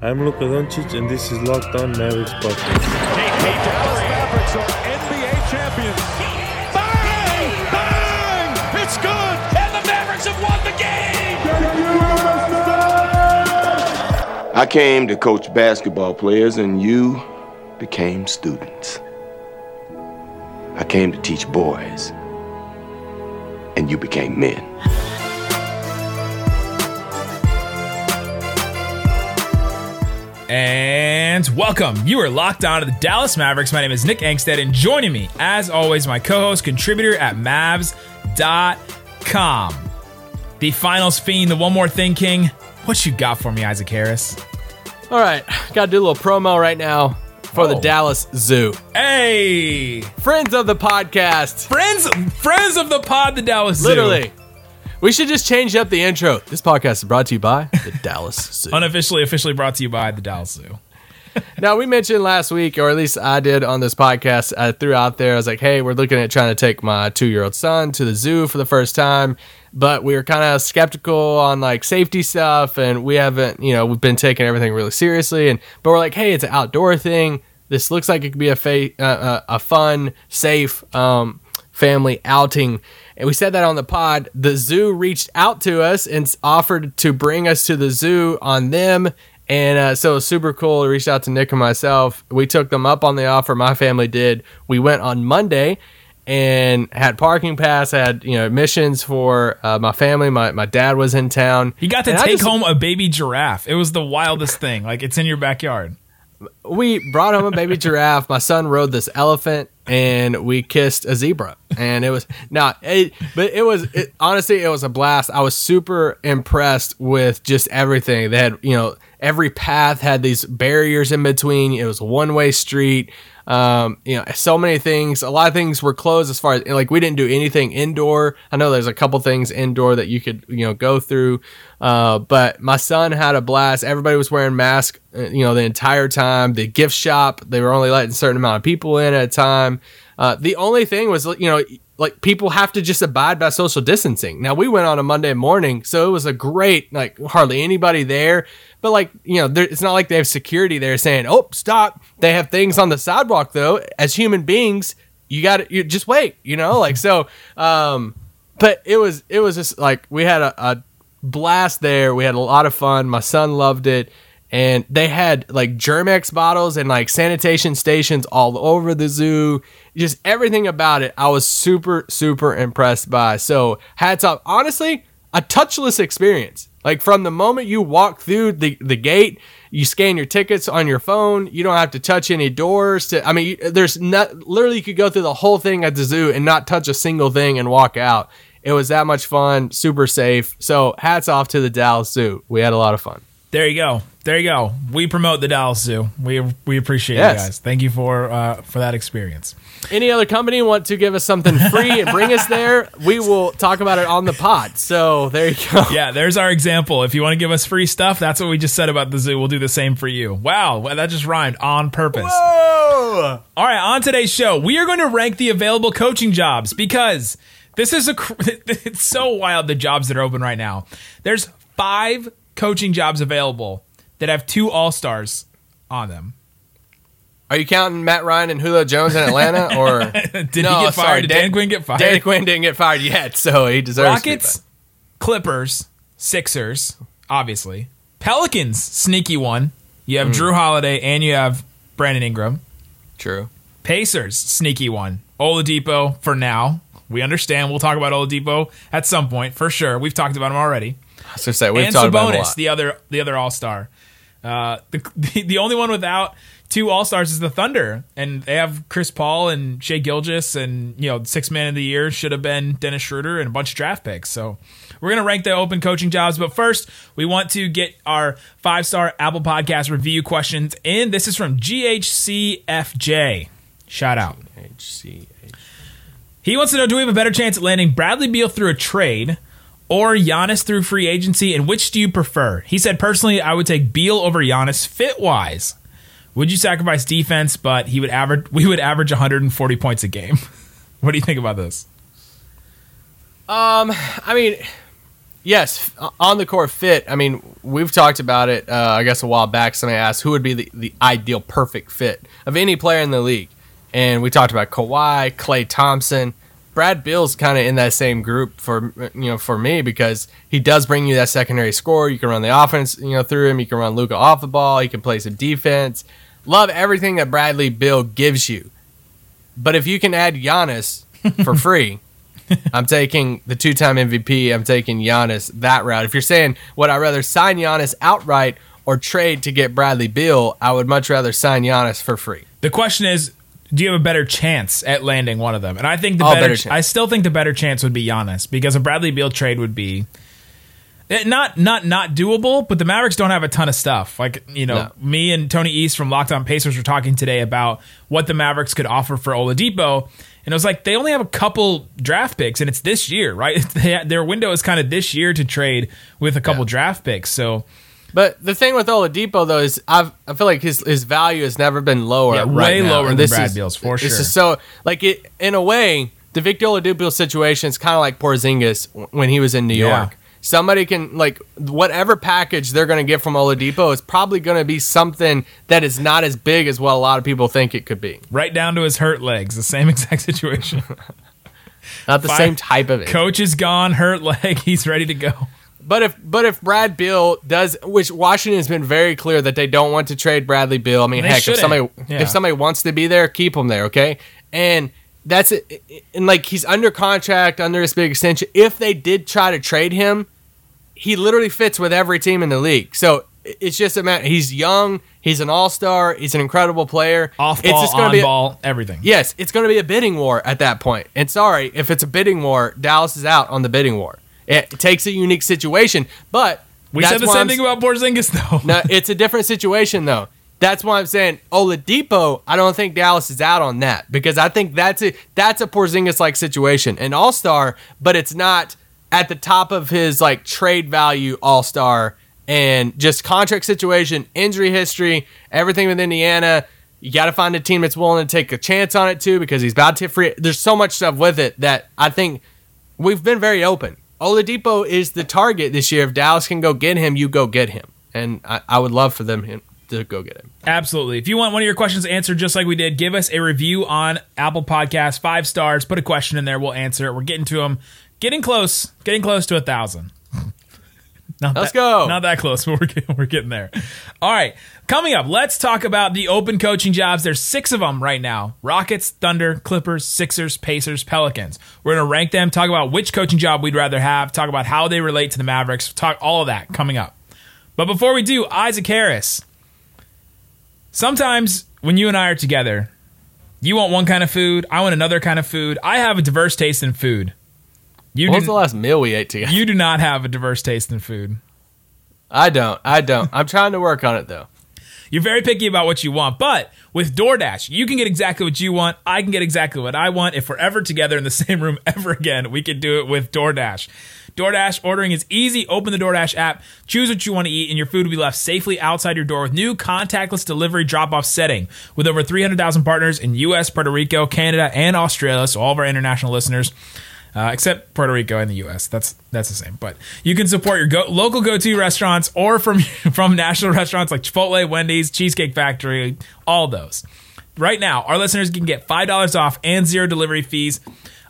I'm Luka Doncic, and this is Locked On Mavericks podcast. The Dallas Mavericks are NBA champions. Bang! Bang! It's good! And the Mavericks have won the game! I came to coach basketball players, and you became students. I came to teach boys, and you became men. And welcome. You are locked on to the Dallas Mavericks. My name is Nick Angstadt, and joining me, as always, my co host, contributor at Mavs.com. The finals fiend, the one more thing king. What you got for me, Isaac Harris? All right, got to do a little promo right now for the Oh. Dallas Zoo. Hey, Friends of the podcast. friends, friends of the pod, the Dallas Zoo. Literally. We should just change up the intro. This podcast is brought to you by the Dallas Zoo. Unofficially, officially brought to you by the Dallas Zoo. Now, we mentioned last week, or at least I did on this podcast, I threw out there, I was like, hey, we're looking at trying to take my two year old son to the zoo for the first time. But we were kind of skeptical on like safety stuff, and we haven't, you know, we've been taking everything really seriously. And but we're like, hey, it's an outdoor thing. This looks like it could be a fa- uh, uh, a fun, safe um, family outing. And we said that on the pod. The zoo reached out to us and offered to bring us to the zoo on them. And uh, so it was super cool. It reached out to Nick and myself. We took them up on the offer. My family did. We went on Monday and had parking pass. Had you know admissions for uh, my family. My my dad was in town. He got to And take just- home a baby giraffe. It was the wildest thing. Like, it's in your backyard. We brought home a baby giraffe. My son rode this elephant, and we kissed a zebra. And it was not, it, but it was it, honestly, it was a blast. I was super impressed with just everything. They had, you know, every path had these barriers in between. It was one way street. Um, you know, so many things. A lot of things were closed as far as like we didn't do anything indoor. I know there's a couple things indoor that you could you know go through, uh, but my son had a blast. Everybody was wearing masks, uh, you know, the entire time. The gift shop they were only letting a certain amount of people in at a time. Uh, the only thing was you know like people have to just abide by social distancing. Now we went on a Monday morning, so it was a great like hardly anybody there. But like you know, it's not like they have security there saying, "Oh, stop." They have things on the sidewalk though. As human beings, you got to just wait. You know, like so. Um, but it was it was just like we had a, a blast there. We had a lot of fun. My son loved it. And they had like Germ-X bottles and like sanitation stations all over the zoo. Just everything about it, I was super, super impressed by. So, hats off. Honestly, a touchless experience. Like from the moment you walk through the, the gate, you scan your tickets on your phone. You don't have to touch any doors. To I mean, there's not literally you could go through the whole thing at the zoo and not touch a single thing and walk out. It was that much fun, super safe. So hats off to the Dallas Zoo. We had a lot of fun. There you go. There you go. We promote the Dallas Zoo. We we appreciate Yes. you guys. Thank you for uh, for that experience. Any other company want to give us something free and bring us there? We will talk about it on the pod. So there you go. Yeah, there's our example. If you want to give us free stuff, that's what we just said about the zoo. We'll do the same for you. Wow, that just rhymed on purpose. Whoa! All right, on today's show, we are going to rank the available coaching jobs because this is a it's so wild the jobs that are open right now. There's five coaching jobs available that have two all-stars on them. Are you counting Matt Ryan and Julio Jones in Atlanta, or Did he get fired? Did Dan, Quinn get fired? Dan Quinn didn't get fired yet, so he deserves Rockets, Clippers, Sixers, obviously. Pelicans, sneaky one. You have hmm. Jrue Holiday and you have Brandon Ingram. True. Pacers, sneaky one. Oladipo for now. We understand. We'll talk about Oladipo at some point for sure. We've talked about him already. I was gonna say we've and talked about him a Sabonis, lot. the other the other All Star. Uh, the, the the only one without two All Stars is the Thunder, and they have Chris Paul and Shai Gilgeous, and you know six man of the year should have been Dennis Schroeder and a bunch of draft picks. So we're gonna rank the open coaching jobs, but first we want to get our five star Apple Podcast review questions in. This is from GHCFJ. Shout out. HCH. He wants to know: Do we have a better chance at landing Bradley Beal through a trade? Or Giannis through free agency, and which do you prefer? He said, personally, I would take Beal over Giannis fit wise. Would you sacrifice defense, but he would average we would average 140 points a game? what do you think about this? Um, I mean, yes, on the court fit. I mean, we've talked about it. Uh, I guess a while back, somebody asked who would be the, the ideal perfect fit of any player in the league, and we talked about Kawhi, Klay Thompson, Brad Beal's kind of in that same group for you know for me because he does bring you that secondary score. You can run the offense, you know, through him. You can run Luka off the ball. He can play some defense. Love everything that Bradley Beal gives you. But if you can add Giannis for free, I'm taking the two-time MVP. I'm taking Giannis that route. If you're saying would I rather sign Giannis outright or trade to get Bradley Beal, I would much rather sign Giannis for free. The question is, do you have a better chance at landing one of them? And I think the Oh, better, better chance. I still think the better chance would be Giannis because a Bradley Beal trade would be eh, not not not doable. But the Mavericks don't have a ton of stuff. Like you know, No. me and Tony East from Locked On Pacers were talking today about what the Mavericks could offer for Oladipo. And it was like they only have a couple draft picks, and it's this year, right? Their window is kind of this year to trade with a couple draft picks. So But the thing with Oladipo though is I've, I feel like his his value has never been lower. Yeah, right way now. lower And than this Brad is- Beal's, for this sure. is so like it in a way, the Victor Oladipo situation is kind of like Porzingis when he was in New Yeah. York. Somebody can like whatever package they're going to get from Oladipo is probably going to be something that is not as big as what a lot of people think it could be. right down to his hurt legs, the same exact situation. Not the same type of it. Coach is gone, hurt leg. He's ready to go. But if but if Brad Beal does, which Washington has been very clear that they don't want to trade Bradley Beal. I mean, heck, if shouldn't. somebody Yeah. if somebody wants to be there, keep him there, okay? And that's it. And like he's under contract, under this big extension. If they did try to trade him, he literally fits with every team in the league. So it's just a matter. He's young. He's an all star. He's an incredible player. Off It's ball, just gonna on be a- ball, everything. Yes, it's going to be a bidding war at that point. And sorry, if it's a bidding war, Dallas is out on the bidding war. It takes a unique situation, but We said the same I'm- thing about Porzingis, though. No, it's a different situation though. That's why I'm saying Oladipo. I don't think Dallas is out on that because I think that's a that's a Porzingis like situation, an All Star, but it's not at the top of his like trade value All Star and just contract situation, injury history, everything with Indiana. You got to find a team that's willing to take a chance on it too because he's about to free. There's so much stuff with it that I think we've been very open. Oladipo is the target this year. If Dallas can go get him, you go get him, and I, I would love for them to go get him. Absolutely. If you want one of your questions answered just like we did, give us a review on Apple Podcasts, five stars. Put a question in there. We'll answer it. We're getting to them. Getting close. Getting close to a thousand. Not Let's that- go. Not that close, but we're getting, we're getting there. All right. Coming up, let's talk about the open coaching jobs. There's six of them right now Rockets, Thunder, Clippers, Sixers, Pacers, Pelicans. We're going to rank them, talk about which coaching job we'd rather have, talk about how they relate to the Mavericks, talk all of that coming up. But before we do, Isaac Harris. Sometimes when you and I are together, you want one kind of food, I want another kind of food. I have a diverse taste in food. You was the last meal we ate together? you do not have a diverse taste in food. I don't. I don't. I'm trying to work on it though. You're very picky about what you want, but with DoorDash, you can get exactly what you want. I can get exactly what I want. If we're ever together in the same room ever again, we can do it with DoorDash. DoorDash ordering is easy. Open the DoorDash app, choose what you want to eat, and your food will be left safely outside your door with new contactless delivery drop off setting. With over 300,000 partners in US, Puerto Rico, Canada, and Australia, so all of our international listeners. Uh, except Puerto Rico and the U.S. That's that's the same. But you can support your go- local go-to restaurants or from from national restaurants like Chipotle, Wendy's, Cheesecake Factory, all those. Right now, our listeners can get five dollars off and zero delivery fees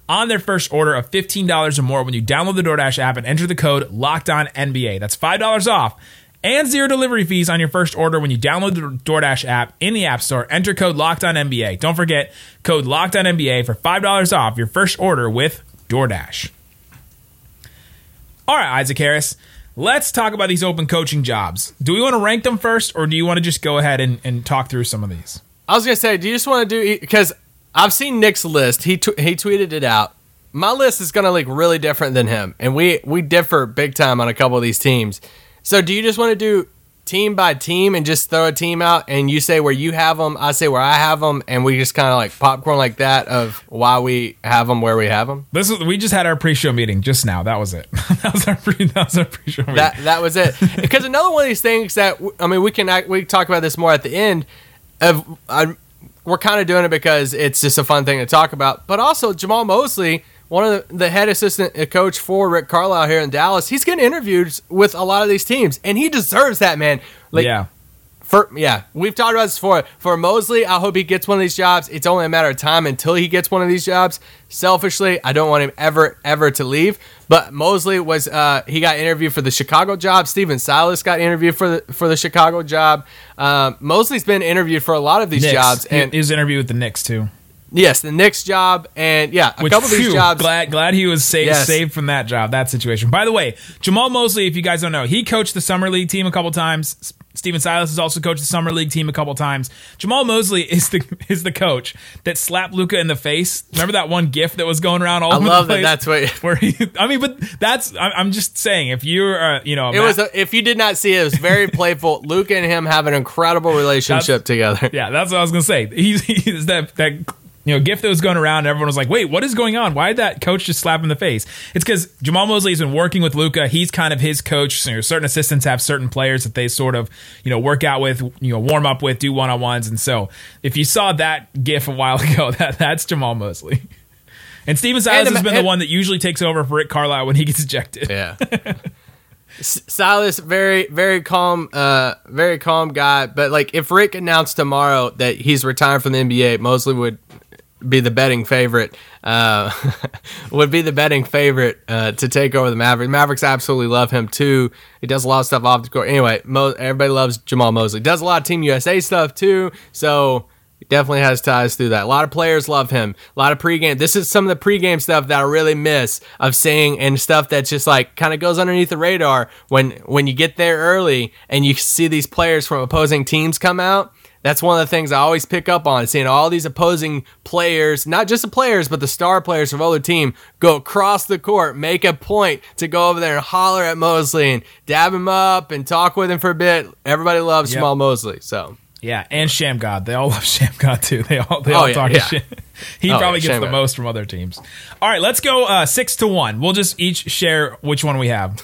on their first order of fifteen dollars or more when you download the DoorDash app and enter the code Locked On NBA. That's five dollars off. And zero delivery fees on your first order when you download the DoorDash app in the App Store. Enter code Locked On NBA. Don't forget code Locked On NBA for five dollars off your first order with DoorDash. All right, Isaac Harris. Let's talk about these open coaching jobs. Do we want to rank them first, or do you want to just go ahead and, and talk through some of these? I was gonna say, do you just want to do because I've seen Nick's list. He tw- he tweeted it out. My list is gonna look really different than him, and we we differ big time on a couple of these teams. So, do you just want to do team by team and just throw a team out, and you say where you have them, I say where I have them, and we just kind of like popcorn like that of why we have them where we have them? This is we just had our pre-show meeting just now. That was it. that was our pre. That was our pre-show meeting. That that was it. Because another one of these things that i mean, we can act, we talk about this more at the end. Of I, we're kind of doing it because it's just a fun thing to talk about. But also Jamahl Mosley, one of the, the head assistant uh, coach for Rick Carlisle here in Dallas. He's getting interviews with a lot of these teams, and he deserves that, man. Like, yeah. For yeah, we've talked about this before. For Mosley, I hope he gets one of these jobs. It's only a matter of time until he gets one of these jobs. Selfishly, I don't want him ever, ever to leave. But Mosley was uh, he got interviewed for the Chicago job. Stephen Silas got interviewed for the for the Chicago job. Um, Mosley's been interviewed for a lot of these Knicks. jobs, and he was interviewed with the Knicks too. Yes, the next job, and yeah, a Which, couple of these jobs. Glad, glad he was saved, Yes. saved from that job, that situation. By the way, Jamahl Mosley, if you guys don't know, he coached the summer league team a couple times. Stephen Silas has also coached the summer league team a couple times. Jamahl Mosley is the is the coach that slapped Luka in the face. Remember that one GIF that was going around all I over love the that. place? That's what Where he, I mean, but that's I'm just saying if you're uh, you know it was. A, if you did not see it, it was very playful. Luka and him have an incredible relationship together. Yeah, that's what I was gonna say. He's, he's that that you know gift that was going around. And everyone was like, "Wait, what is going on? Why did that coach just slap him in the face?" It's because Jamahl Mosley has been working with Luka. He's kind of his coach. So, you know, certain assistants have certain players that they sort of you know work out with, you know, warm up with, do one on ones. And so, if you saw that gif a while ago, that that's Jamahl Mosley. And Stephen Silas And- has been the one that usually takes over for Rick Carlisle when he gets ejected. Yeah. Silas, very, very calm, uh, very calm guy. But like, if Rick announced tomorrow that he's retiring from the NBA, Mosley would be the betting favorite. Uh, would be the betting favorite uh, to take over the Mavericks. Mavericks absolutely love him too. He does a lot of stuff off the court. Anyway, Mo- everybody loves Jamahl Mosley. Does a lot of Team USA stuff too. So. Definitely has ties through that. A lot of players love him. A lot of pregame. This is some of the pregame stuff that I really miss of seeing and stuff that's just like kind of goes underneath the radar when when you get there early and you see these players from opposing teams come out. That's one of the things I always pick up on, seeing all these opposing players, not just the players, but the star players from other team go across the court, make a point to go over there and holler at Mosley and dab him up and talk with him for a bit. Everybody loves Yep. Jamahl Mosley. So Yeah, and Shammgod. They all love Shammgod too. They all they Oh, all yeah, talk yeah. shit. He Oh, probably yeah, gets Sham the God. most from other teams. All right, let's go uh, six to one. We'll just each share which one we have.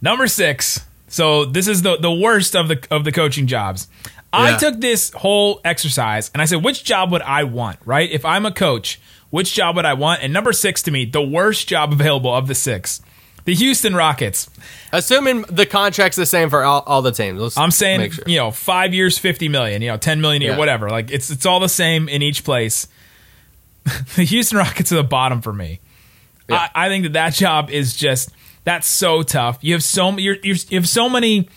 Number six. So this is the the worst of the of the coaching jobs. I Yeah. took this whole exercise and I said, which job would I want? Right? If I'm a coach, which job would I want? And number six to me, the worst job available of the six, the Houston Rockets. Assuming the contract's the same for all, all the teams. Let's I'm saying, sure. you know, five years, fifty million, you know, ten million a year, Yeah. whatever. Like it's it's all the same in each place. the Houston Rockets are the bottom for me. Yeah. I, I think that that job is just that's so tough. You have so you're, you're, you have so many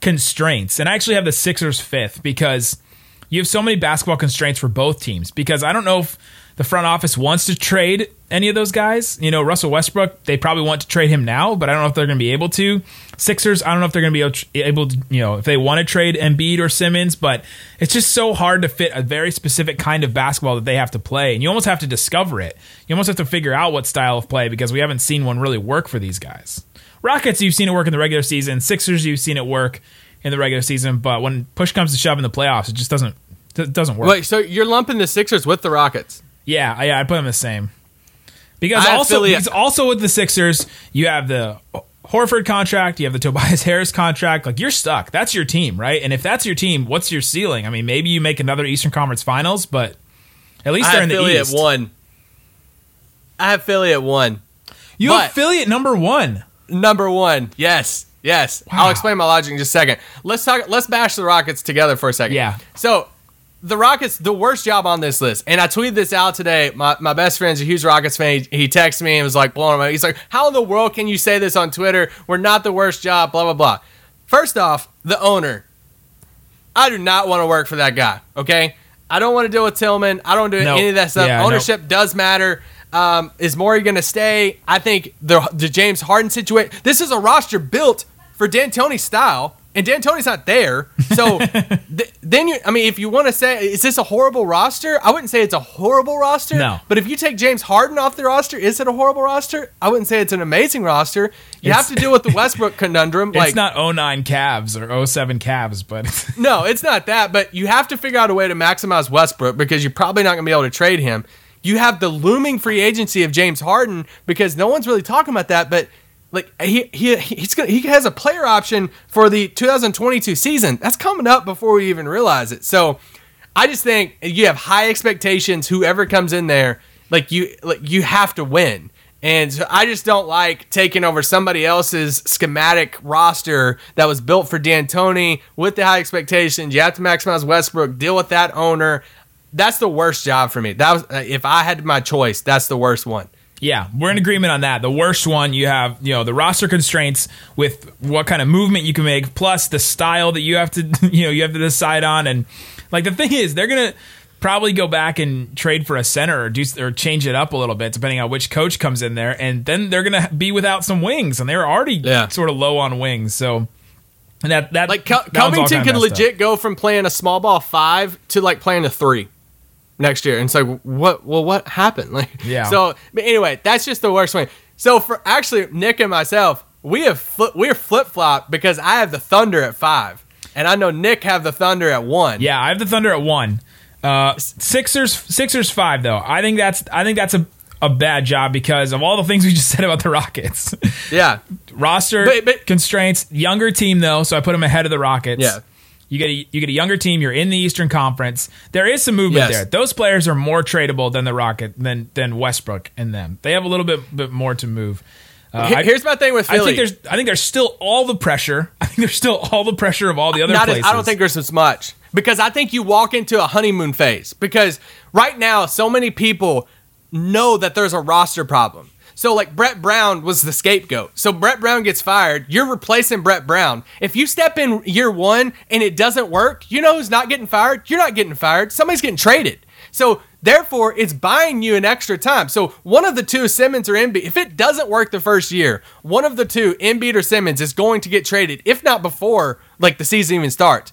constraints, and I actually have the Sixers fifth because you have so many basketball constraints for both teams. Because I don't know if the front office wants to trade any of those guys. You know, Russell Westbrook, they probably want to trade him now, but I don't know if they're going to be able to. Sixers, I don't know if they're going to be able to, you know, if they want to trade Embiid or Simmons, but it's just so hard to fit a very specific kind of basketball that they have to play. And you almost have to discover it. You almost have to figure out what style of play because we haven't seen one really work for these guys. Rockets, you've seen it work in the regular season. Sixers, you've seen it work in the regular season, but when push comes to shove in the playoffs, it just doesn't it doesn't work. Wait, so you're lumping the Sixers with the Rockets? Yeah, yeah, I put them the same. Because I also, Philly- because also with the Sixers, you have the Horford contract, you have the Tobias Harris contract. Like you're stuck. That's your team, right? And if that's your team, what's your ceiling? I mean, maybe you make another Eastern Conference Finals, but at least I they're have in the Philly East. at one. I have Philly at one. You But- have Philly at number one. Number one. Yes. Yes. Wow. I'll explain my logic in just a second. Let's talk let's bash the Rockets together for a second. Yeah. So the Rockets, the worst job on this list, and I tweeted this out today. My, my best friend's a huge Rockets fan. He, he texted me and was like blowing him. He's like, "How in the world can you say this on Twitter? We're not the worst job." Blah blah blah. First off, the owner. I do not want to work for that guy. Okay, I don't want to deal with Tilman. I don't do Nope. any of that stuff. Yeah, nope. Ownership does matter. Um, is Morey going to stay? I think the the James Harden situation. This is a roster built for D'Antoni's style, and D'Antoni's not there. So th- then you, I mean, if you want to say, is this a horrible roster? I wouldn't say it's a horrible roster. No. But if you take James Harden off the roster, is it a horrible roster? I wouldn't say it's an amazing roster. You It's- have to deal with the Westbrook conundrum. It's like, not 09 Cavs or 07 Cavs, but no, it's not that, but you have to figure out a way to maximize Westbrook because you're probably not going to be able to trade him. You have the looming free agency of James Harden because no one's really talking about that, but like he he he's gonna, he has a player option for the 2022 season. That's coming up before we even realize it. So I just think you have high expectations. Whoever comes in there, Like you like you have to win. And so I just don't like taking over somebody else's schematic roster that was built for D'Antoni with the high expectations. You have to maximize Westbrook, deal with that owner. That's the worst job for me. That was uh, if I had my choice, that's the worst one. Yeah, we're in agreement on that. The worst one, you have, you know, the roster constraints with what kind of movement you can make, plus the style that you have to, you know, you have to decide on. And like the thing is, they're gonna probably go back and trade for a center or do or change it up a little bit depending on which coach comes in there, and then they're gonna be without some wings, and they're already Yeah. sort of low on wings. So and that that Like Cal- that Covington kinda could up. legit go from playing a small ball five to like playing a three next year. And it's like, what? Well, what happened? Like, Yeah. So, but anyway, that's just the worst way. So for actually Nick and myself, we have flip, we're flip flop because I have the Thunder at five, and I know Nick have the Thunder at one. Yeah, I have the Thunder at one. Uh, Sixers, Sixers five though. I think that's I think that's a a bad job because of all the things we just said about the Rockets. yeah, Roster But- but- constraints, younger team though, so I put them ahead of the Rockets. Yeah. You get a you get a younger team. You're in the Eastern Conference. There is some movement Yes. there. Those players are more tradable than the Rocket than than Westbrook and them. They have a little bit bit more to move. Uh, here's my thing with Philly. I think there's I think there's still all the pressure. I think there's still all the pressure of all the other Not as, places. I don't think there's as much because I think you walk into a honeymoon phase because right now so many people know that there's a roster problem. So like Brett Brown was the scapegoat. So Brett Brown gets fired, you're replacing Brett Brown. If you step in year 1 and it doesn't work, you know who's not getting fired? You're not getting fired. Somebody's getting traded. So therefore, it's buying you an extra time. So one of the two, Simmons or Embiid, if it doesn't work the first year, one of the two, Embiid or Simmons, is going to get traded, if not before like the season even starts.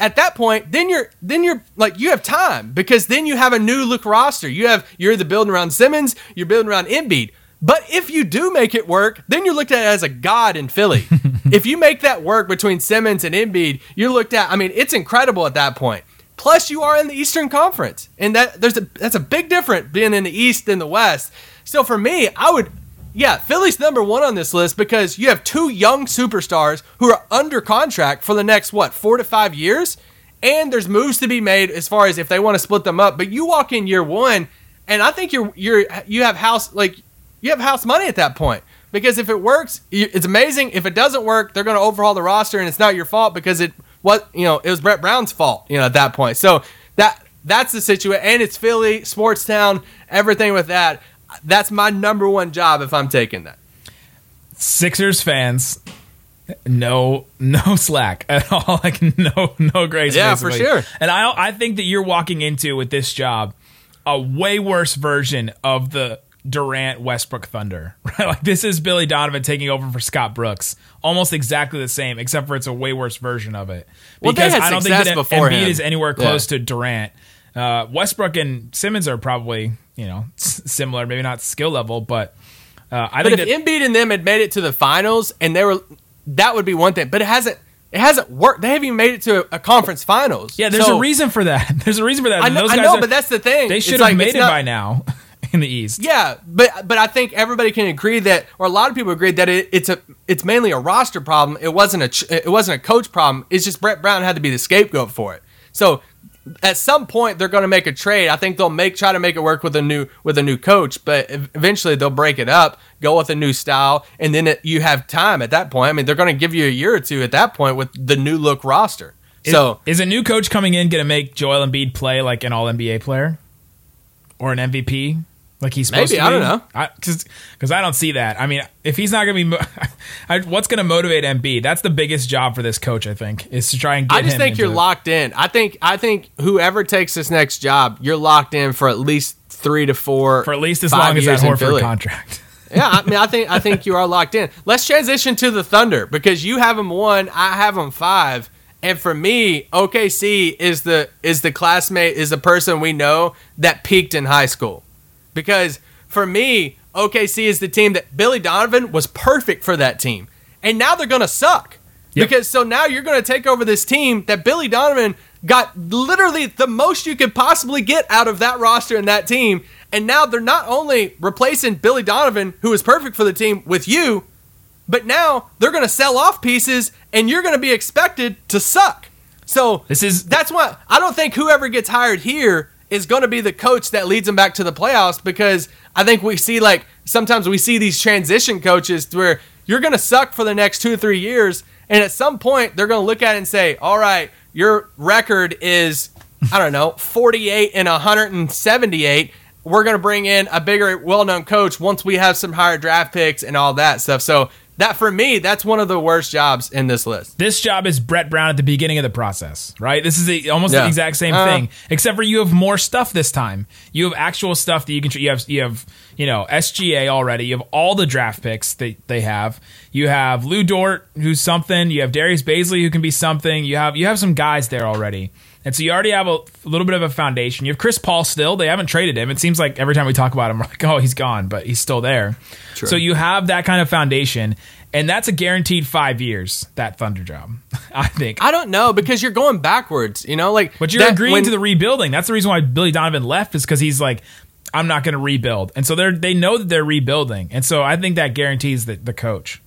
At that point, then you're then you're like you have time because then you have a new look roster. You have you're the building around Simmons, you're building around Embiid. But if you do make it work, then you're looked at as a god in Philly. if you make that work between Simmons and Embiid, you're looked at. I mean, it's incredible at that point. Plus, you are in the Eastern Conference, and that there's a that's a big difference being in the East than the West. So for me, I would, yeah, Philly's number one on this list because you have two young superstars who are under contract for the next what four to five years, and there's moves to be made as far as if they want to split them up. But you walk in year one, and I think you're you're you have house like you have house money at that point. Because if it works, it's amazing. If it doesn't work, they're going to overhaul the roster, and it's not your fault because it what you know it was Brett Brown's fault. You know at that point. So that that's the situation, and it's Philly, sports town, everything with that. That's my number one job if I'm taking that. Sixers fans, no no slack at all. Like no no grace. Yeah, for sure. And I I think that you're walking into with this job a way worse version of the Durant Westbrook Thunder. Right? Like this is Billy Donovan taking over for Scott Brooks. Almost exactly the same, except for it's a way worse version of it. Well, they had I don't think that Embiid him. is anywhere close Yeah. to Durant. Uh, Westbrook and Simmons are probably you know similar, maybe not skill level, but uh, I But think if that Embiid and them had made it to the finals, and they were, that would be one thing. But it hasn't. It hasn't worked. They haven't even made it to a, conference finals. Yeah, there's So- a reason for that. There's a reason for that. I know, I know are- but that's the thing. they It's should have like, made it not- by now in the East. Yeah, but but I think everybody can agree that, or a lot of people agree that it, it's a it's mainly a roster problem. It wasn't a it wasn't a coach problem. It's just Brett Brown had to be the scapegoat for it. So at some point they're going to make a trade. I think they'll make try to make it work with a new with a new coach, but eventually they'll break it up, go with a new style, and then it, you have time at that point. I mean, they're going to give you a year or two at that point with the new look roster. Is- So is a new coach coming in going to make Joel Embiid play like an All NBA player or an MVP? Like he's supposed Maybe, to be. I don't know. because I don't see that. I mean, if he's not going to be, mo- I, what's going to motivate Embiid? That's the biggest job for this coach. I think is to try and. Get I just think you're it. locked in. I think I think whoever takes this next job, you're locked in for at least three to four for at least as long as that Horford contract. yeah, I mean, I think I think you are locked in. Let's transition to the Thunder because you have them one, I have them five, and for me, OKC is the is the classmate is the person we know that peaked in high school, because for me, OKC is the team that Billy Donovan was perfect for that team, and now they're gonna suck. Yep. Because so now you're going to take over this team that Billy Donovan got literally the most you could possibly get out of that roster and that team. And now they're not only replacing Billy Donovan, who is perfect for the team, with you, but now they're going to sell off pieces and you're going to be expected to suck. So This is- that's why I don't think whoever gets hired here is going to be the coach that leads them back to the playoffs because I think we see like sometimes we see these transition coaches where you're going to suck for the next two or three years. And at some point, they're going to look at it and say, all right, your record is, I don't know, 48 and 178. We're going to bring in a bigger, well known coach once we have some higher draft picks and all that stuff. So, that for me, that's one of the worst jobs in this list. This job is Brett Brown at the beginning of the process, right? This is the, almost Yeah. the exact same Uh, thing, except for you have more stuff this time. You have actual stuff that you can. You have you have you know SGA already. You have all the draft picks that they have. You have Lu Dort, who's something. You have Darius Bazley, who can be something. You have you have some guys there already. And so you already have a, a little bit of a foundation. You have Chris Paul still. They haven't traded him. It seems like every time we talk about him, we're like, oh, he's gone, but he's still there. So you have that kind of foundation, and that's a guaranteed five years. That Thunder job, I think. I don't know because you're going backwards, you know, like. But you're that- agreeing when- to the rebuilding. That's the reason why Billy Donovan left is because he's like, I'm not going to rebuild, and so they're they know that they're rebuilding, and so I think that guarantees the, the coach.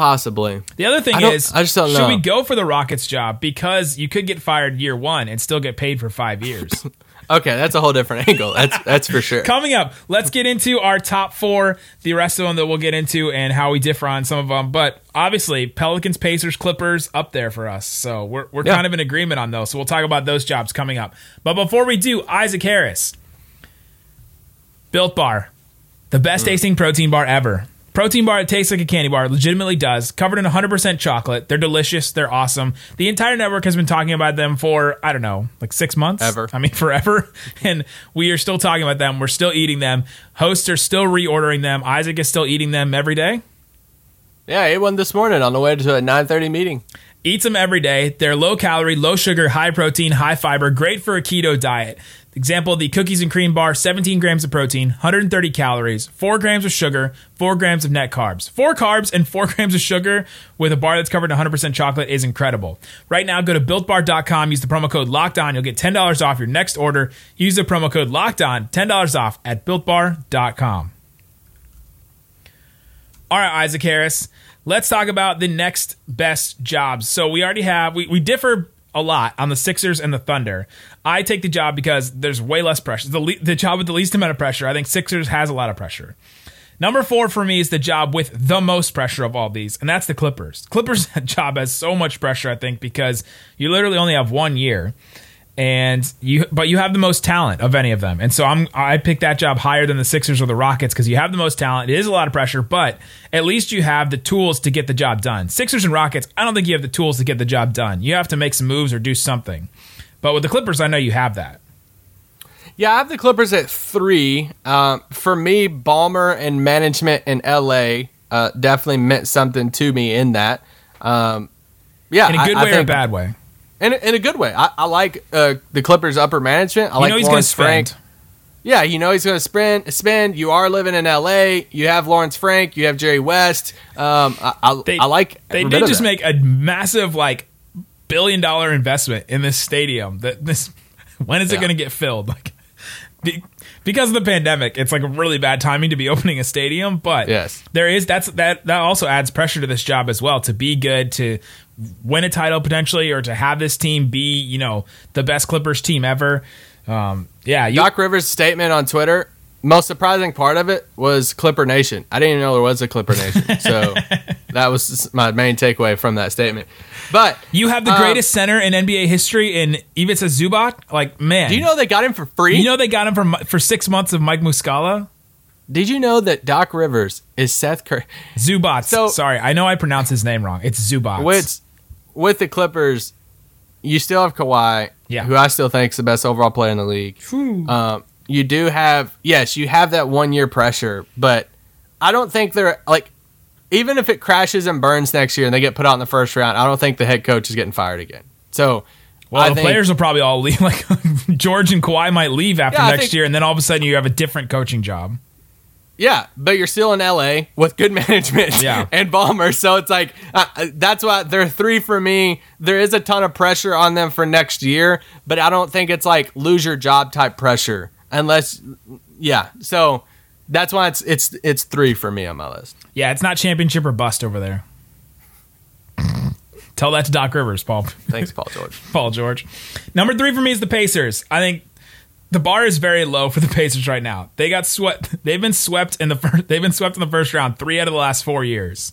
Possibly. The other thing I is, I just don't should know. we go for the Rockets job because you could get fired year one and still get paid for five years. Okay, that's a whole different angle. That's that's for sure. Coming up, let's get into our top four, the rest of them that we'll get into, and how we differ on some of them. But obviously, Pelicans, Pacers, Clippers up there for us. So we're, we're Yeah. kind of in agreement on those. So we'll talk about those jobs coming up. But before we do, Isaac Harris, Built Bar, the best mm. tasting protein bar ever. Protein bar that tastes like a candy bar, legitimately does. Covered in 100% chocolate. They're delicious. They're awesome. The entire network has been talking about them for, I don't know, like six months? Ever. I mean, forever. And we are still talking about them. We're still eating them. Hosts are still reordering them. Isaac is still eating them every day. Yeah, I ate one this morning on the way to a 9:30 meeting. Eats them every day. They're low calorie, low sugar, high protein, high fiber, great for a keto diet. Example, the cookies and cream bar, 17 grams of protein, 130 calories, 4 grams of sugar, 4 grams of net carbs. 4 carbs and 4 grams of sugar with a bar that's covered in 100% chocolate is incredible. Right now, go to builtbar.com, use the promo code LOCKEDON. You'll get $10 off your next order. Use the promo code LOCKEDON, $10 off at builtbar.com. All right, Isaac Harris. Let's talk about the next best jobs. So we already have we, we differ a lot on the Sixers and the Thunder. I take the job because there's way less pressure. The le- the job with the least amount of pressure. I think Sixers has a lot of pressure. Number four for me is the job with the most pressure of all these, and that's the Clippers. Clippers job has so much pressure, I think, because you literally only have one year, and you but you have the most talent of any of them, and so I'm I pick that job higher than the Sixers or the Rockets because you have the most talent. It is a lot of pressure, but at least you have the tools to get the job done. Sixers and Rockets, I don't think you have the tools to get the job done. You have to make some moves or do something, but with the Clippers, I know you have that. Yeah, I have the Clippers at three. Um, for me, Ballmer and management in LA uh, definitely meant something to me in that. Um, yeah, In a good I, I way or a bad way. In a, in a good way. I, I like uh, the Clippers' upper management. I You like know he's Lawrence spend. Frank. Yeah, you know he's going to spend. Spend. You are living in LA. You have Lawrence Frank. You have Jerry West. Um, I, I, They, I like. They did just that. make a massive like billion dollar investment in this stadium. That this when is it going to get filled? Like be, because of the pandemic, it's like a really bad timing to be opening a stadium. But Yes. there is that's that that also adds pressure to this job as well to be good to win a title potentially or to have this team be you know the best Clippers team ever. Um, yeah, you, Doc Rivers' statement on Twitter. Most surprising part of it was Clipper Nation. I didn't even know there was a Clipper Nation. So that was my main takeaway from that statement. But you have the um, greatest center in NBA history in Ivica Zubac. Like man, do you know they got him for free? You know they got him for for six months of Mike Muscala. Did you know that Doc Rivers is Seth Curry? Zubats. So- Sorry, I know I pronounced his name wrong. It's Zubats. With with the Clippers, you still have Kawhi, Yeah. who I still think is the best overall player in the league. Um, you do have yes, you have that one year pressure, but I don't think they're like even if it crashes and burns next year and they get put out in the first round, I don't think the head coach is getting fired again. So well, I the think- players will probably all leave. Like George and Kawhi might leave after Yeah, next think- year, and then all of a sudden you have a different coaching job. Yeah, but you're still in LA with good management Yeah. and Ballmer. So it's like, uh, uh, that's why they're three for me. There is a ton of pressure on them for next year, but I don't think it's like lose your job type pressure unless, yeah. So that's why it's, it's, it's three for me on my list. Yeah, it's not championship or bust over there. Tell that to Doc Rivers, Paul. Thanks, Paul George. Paul George. Number three for me is the Pacers. I think the bar is very low for the Pacers right now. They got swept. They've been swept in the first. They've been swept in the first round three out of the last four years,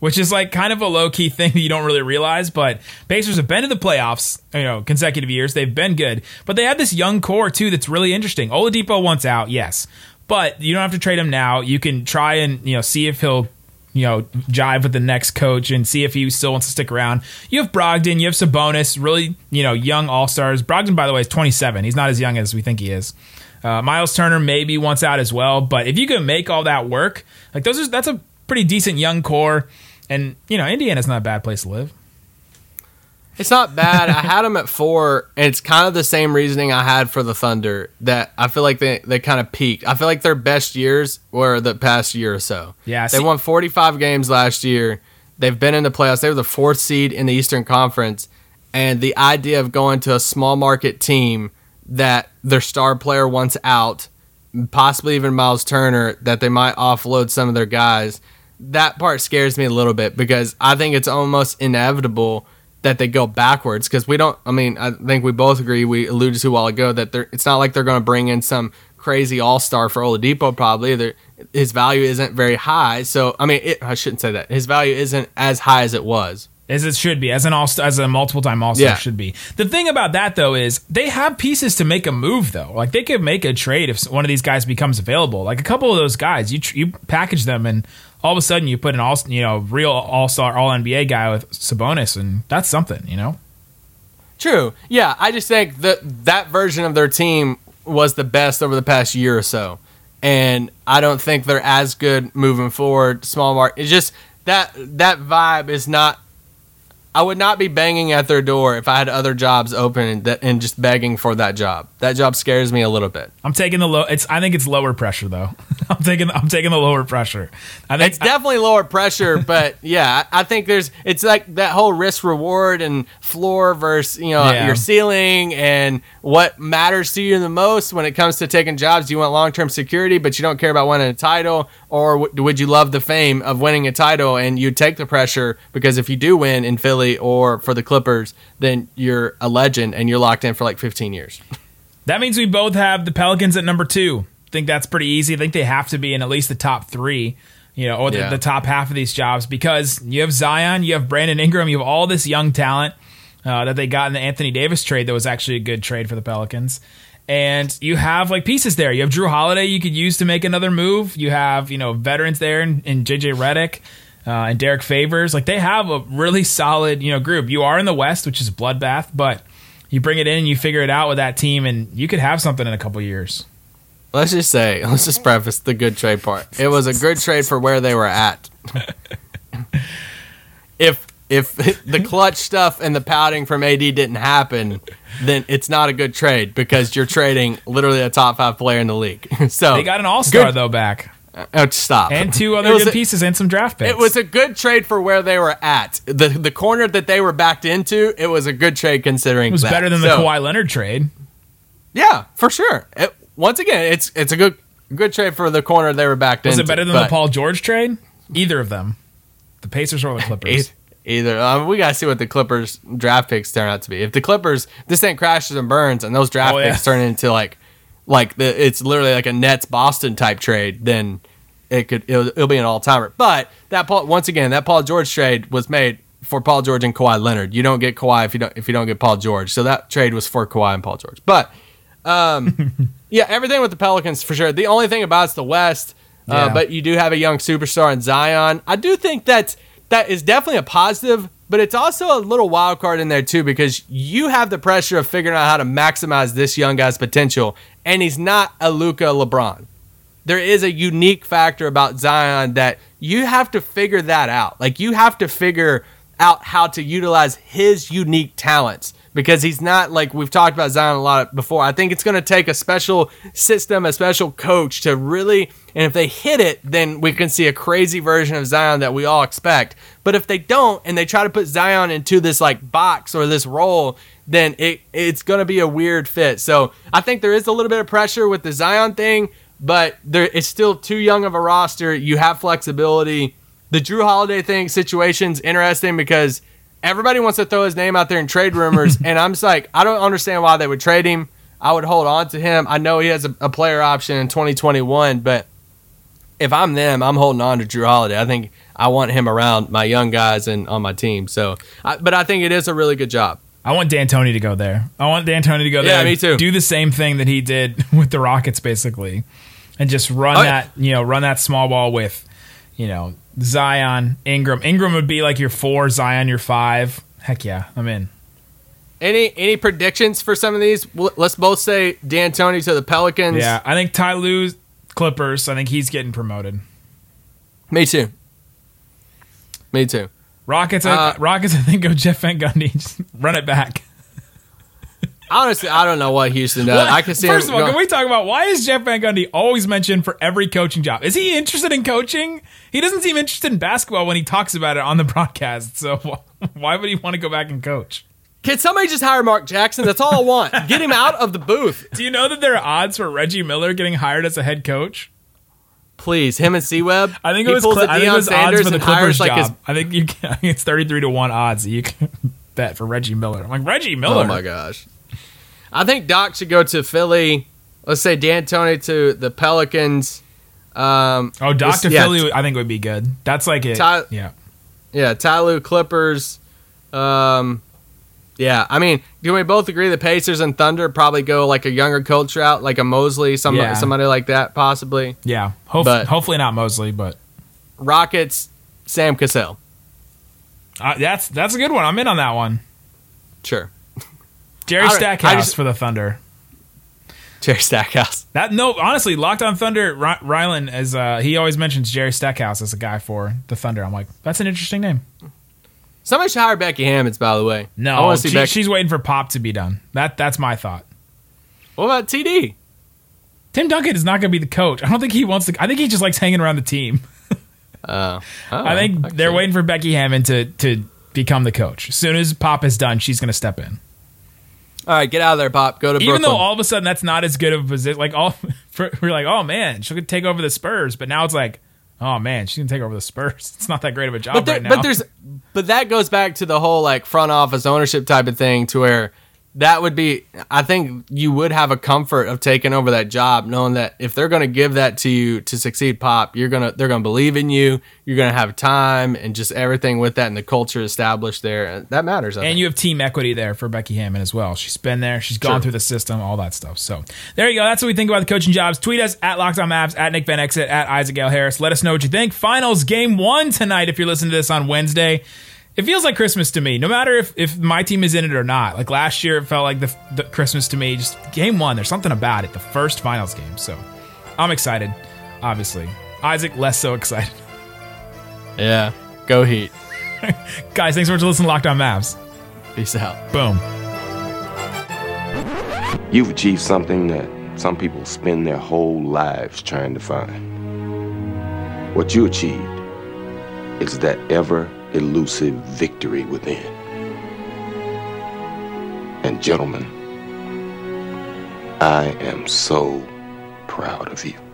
which is like kind of a low key thing that you don't really realize. But Pacers have been to the playoffs, you know, consecutive years. They've been good, but they have this young core too that's really interesting. Oladipo wants out, yes, but you don't have to trade him now. You can try and you know see if he'll you know, jive with the next coach and see if he still wants to stick around. You have Brogdon, you have Sabonis, really, you know, young all stars. Brogdon, by the way, is 27. He's not as young as we think he is. Uh, Miles Turner maybe wants out as well, but if you can make all that work, like those are that's a pretty decent young core, and you know, Indiana's not a bad place to live. It's not bad. I had them at four, and it's kind of the same reasoning I had for the Thunder. That I feel like they, they kind of peaked. I feel like their best years were the past year or so. Yeah, they see- won 45 games last year. They've been in the playoffs. They were the fourth seed in the Eastern Conference, and the idea of going to a small market team that their star player wants out, possibly even Miles Turner, that they might offload some of their guys. That part scares me a little bit because I think it's almost inevitable that they go backwards because we don't. I mean, I think we both agree. We alluded to a while ago that they're, it's not like they're going to bring in some crazy all star for Oladipo. Probably They're, his value isn't very high. So I mean, it, I shouldn't say that his value isn't as high as it was. as it should be, as an all as a multiple time all star Yeah. should be. The thing about that though is they have pieces to make a move though. Like they could make a trade if one of these guys becomes available. Like a couple of those guys, you tr- you package them and all of a sudden you put an all you know real all star all NBA guy with Sabonis and that's something you know. True. Yeah, I just think that that version of their team was the best over the past year or so. And I don't think they're as good moving forward. Small mark. It's just that that vibe is not I would not be banging at their door if I had other jobs open and, that, and just begging for that job. That job scares me a little bit. I'm taking the low. It's I think it's lower pressure though. I'm taking I'm taking the lower pressure. I think It's definitely lower pressure, but yeah, I I think there's it's like that whole risk reward and floor versus you know Yeah. your ceiling and what matters to you the most when it comes to taking jobs. You want long term security, but you don't care about winning a title, or w- would you love the fame of winning a title and you take the pressure because if you do win in Philly or for the Clippers, then you're a legend and you're locked in for like 15 years. That means we both have the Pelicans at number two. I think that's pretty easy. I think they have to be in at least the top three, you know, or the, Yeah. the top half of these jobs because you have Zion, you have Brandon Ingram, you have all this young talent uh, that they got in the Anthony Davis trade that was actually a good trade for the Pelicans. And you have like pieces there. You have Jrue Holiday you could use to make another move. You have, you know, veterans there in, in JJ Redick uh, and Derek Favors. Like they have a really solid, you know, group. You are in the West, which is a bloodbath, but you bring it in and you figure it out with that team, and you could have something in a couple years. Let's just say, let's just preface the good trade part. It was a good trade for where they were at. if if the clutch stuff and the pouting from AD didn't happen, then it's not a good trade because you're trading literally a top five player in the league. So They got an All Star though back, Oh, stop. and two other good a- pieces and some draft picks. It was a good trade for where they were at. the The corner that they were backed into, it was a good trade considering. It was that. better than the So- Kawhi Leonard trade. Yeah, for sure. It, once again, it's it's a good good trade for the corner they were backed Was into. Was it better than the Paul George trade? Either of them. The Pacers or the Clippers. Either um, we gotta see what the Clippers draft picks turn out to be. If the Clippers this thing crashes and burns, and those draft Oh, yeah. picks turn into like like the, it's literally like a Nets Boston type trade, then it could it'll, it'll be an all timer. But that Paul once again that Paul George trade was made for Paul George and Kawhi Leonard. You don't get Kawhi if you don't if you don't get Paul George. So that trade was for Kawhi and Paul George. But um, yeah, everything with the Pelicans for sure. The only thing about it's the West. Uh, Yeah. but you do have a young superstar in Zion. I do think that that is definitely a positive, but it's also a little wild card in there too because you have the pressure of figuring out how to maximize this young guy's potential, and he's not a Luka LeBron. There is a unique factor about Zion that you have to figure that out. Like you have to figure out how to utilize his unique talents because he's not like we've talked about Zion a lot before. I think it's going to take a special system, a special coach to really, and if they hit it, then we can see a crazy version of Zion that we all expect. But if they don't and they try to put Zion into this like box or this role, then it it's going to be a weird fit. So I think there is a little bit of pressure with the Zion thing, but there it's still too young of a roster. You have flexibility. The Jrue Holiday thing situation's interesting because everybody wants to throw his name out there in trade rumors, and I'm just like, I don't understand why they would trade him. I would hold on to him. I know he has a, a player option in 2021, but if I'm them, I'm holding on to Jrue Holiday. I think I want him around my young guys and on my team. So, I, but I think it is a really good job. I want D'Antoni to go there. I want D'Antoni to go there. Yeah, me too. Do the same thing that he did with the Rockets, basically, and just run Oh, that you know run that small ball with you know Zion Ingram. Ingram would be like your four, Zion your five. Heck yeah, I'm in. Any any predictions for some of these? Let's both say D'Antoni to the Pelicans. Yeah, I think Ty Lue Clippers. I think he's getting promoted. me too. Me too. Rockets. Uh, I, Rockets. I think go Jeff Van Gundy. Just run it back. Honestly, I don't know what Houston does. I can see. First of all, going- can we talk about why is Jeff Van Gundy always mentioned for every coaching job? Is he interested in coaching? He doesn't seem interested in basketball when he talks about it on the broadcast. So why would he want to go back and coach? Can somebody just hire Mark Jackson? That's all I want. Get him out of the booth, Do you know that there are odds for Reggie Miller getting hired as a head coach? Please. Him and C-Webb. I think it was. Cl- I think it was odds Sanders for the Clippers like his. I think you. Can, I think it's thirty-three to one odds that you can bet for Reggie Miller. I'm like Reggie Miller. Oh my gosh. I think Doc should go to Philly. Let's say D'Antoni to the Pelicans. Um, Oh, Doctor yeah, Philly, I think would be good. That's like it. Ty- yeah. Yeah, Ty Lue Clippers. Um, yeah, I mean, do we both agree the Pacers and Thunder probably go like a younger coach route, like a Mosley, some, Yeah. somebody like that, possibly? Yeah. Hope, But- hopefully not Mosley, but Rockets, Sam Cassell. uh, that's that's a good one. I'm in on that one. Sure. Jerry Stackhouse just- for the Thunder. Jerry Stackhouse. That no, honestly, Locked on Thunder. Ry- Rylan as uh, he always mentions Jerry Stackhouse as a guy for the Thunder. I'm like, that's an interesting name. Somebody should hire Becky Hammonds, by the way. I No, want to see she- Becky. she's waiting for Pop to be done. That that's my thought. What about TD? Tim Duncan is not going to be the coach. I don't think he wants to. I think he just likes hanging around the team. Oh, I think they're waiting for Becky Hammon to to become the coach. As soon as Pop is done, she's going to step in. All right, get out of there, Pop. Go to Even Brooklyn. though all of a sudden that's not as good of a position. Like all for, we're like, oh man, she could take over the Spurs, but now it's like, oh man, she's gonna take over the Spurs. It's not that great of a job but, there, right now. but there's but that goes back to the whole like front office ownership type of thing to where that would be i think you would have a comfort of taking over that job knowing that if they're going to give that to you to succeed pop you're going to they're going to believe in you you're going to have time and just everything with that and the culture established there that matters I and think. you have team equity there for Becky Hammon as well. She's been there. She's gone Sure. through the system, all that stuff. So there you go. That's what we think about the coaching jobs. Tweet us at Locked On Mavs, at Nick Van Exit, at Isaac L. Harris. Let us know what you think. Finals game one tonight if you're listening to this on Wednesday. It feels like Christmas to me, no matter if, if my team is in it or not. Like last year, it felt like the, the Christmas to me. Just game one, there's something about it. The first finals game. So I'm excited, obviously. Isaac, less so excited. yeah go heat Guys, thanks so much for listening to Locked On Mavs. peace out Boom. You've achieved something that some people spend their whole lives trying to find. What you achieved is that ever elusive victory within. And, gentlemen, I am so proud of you.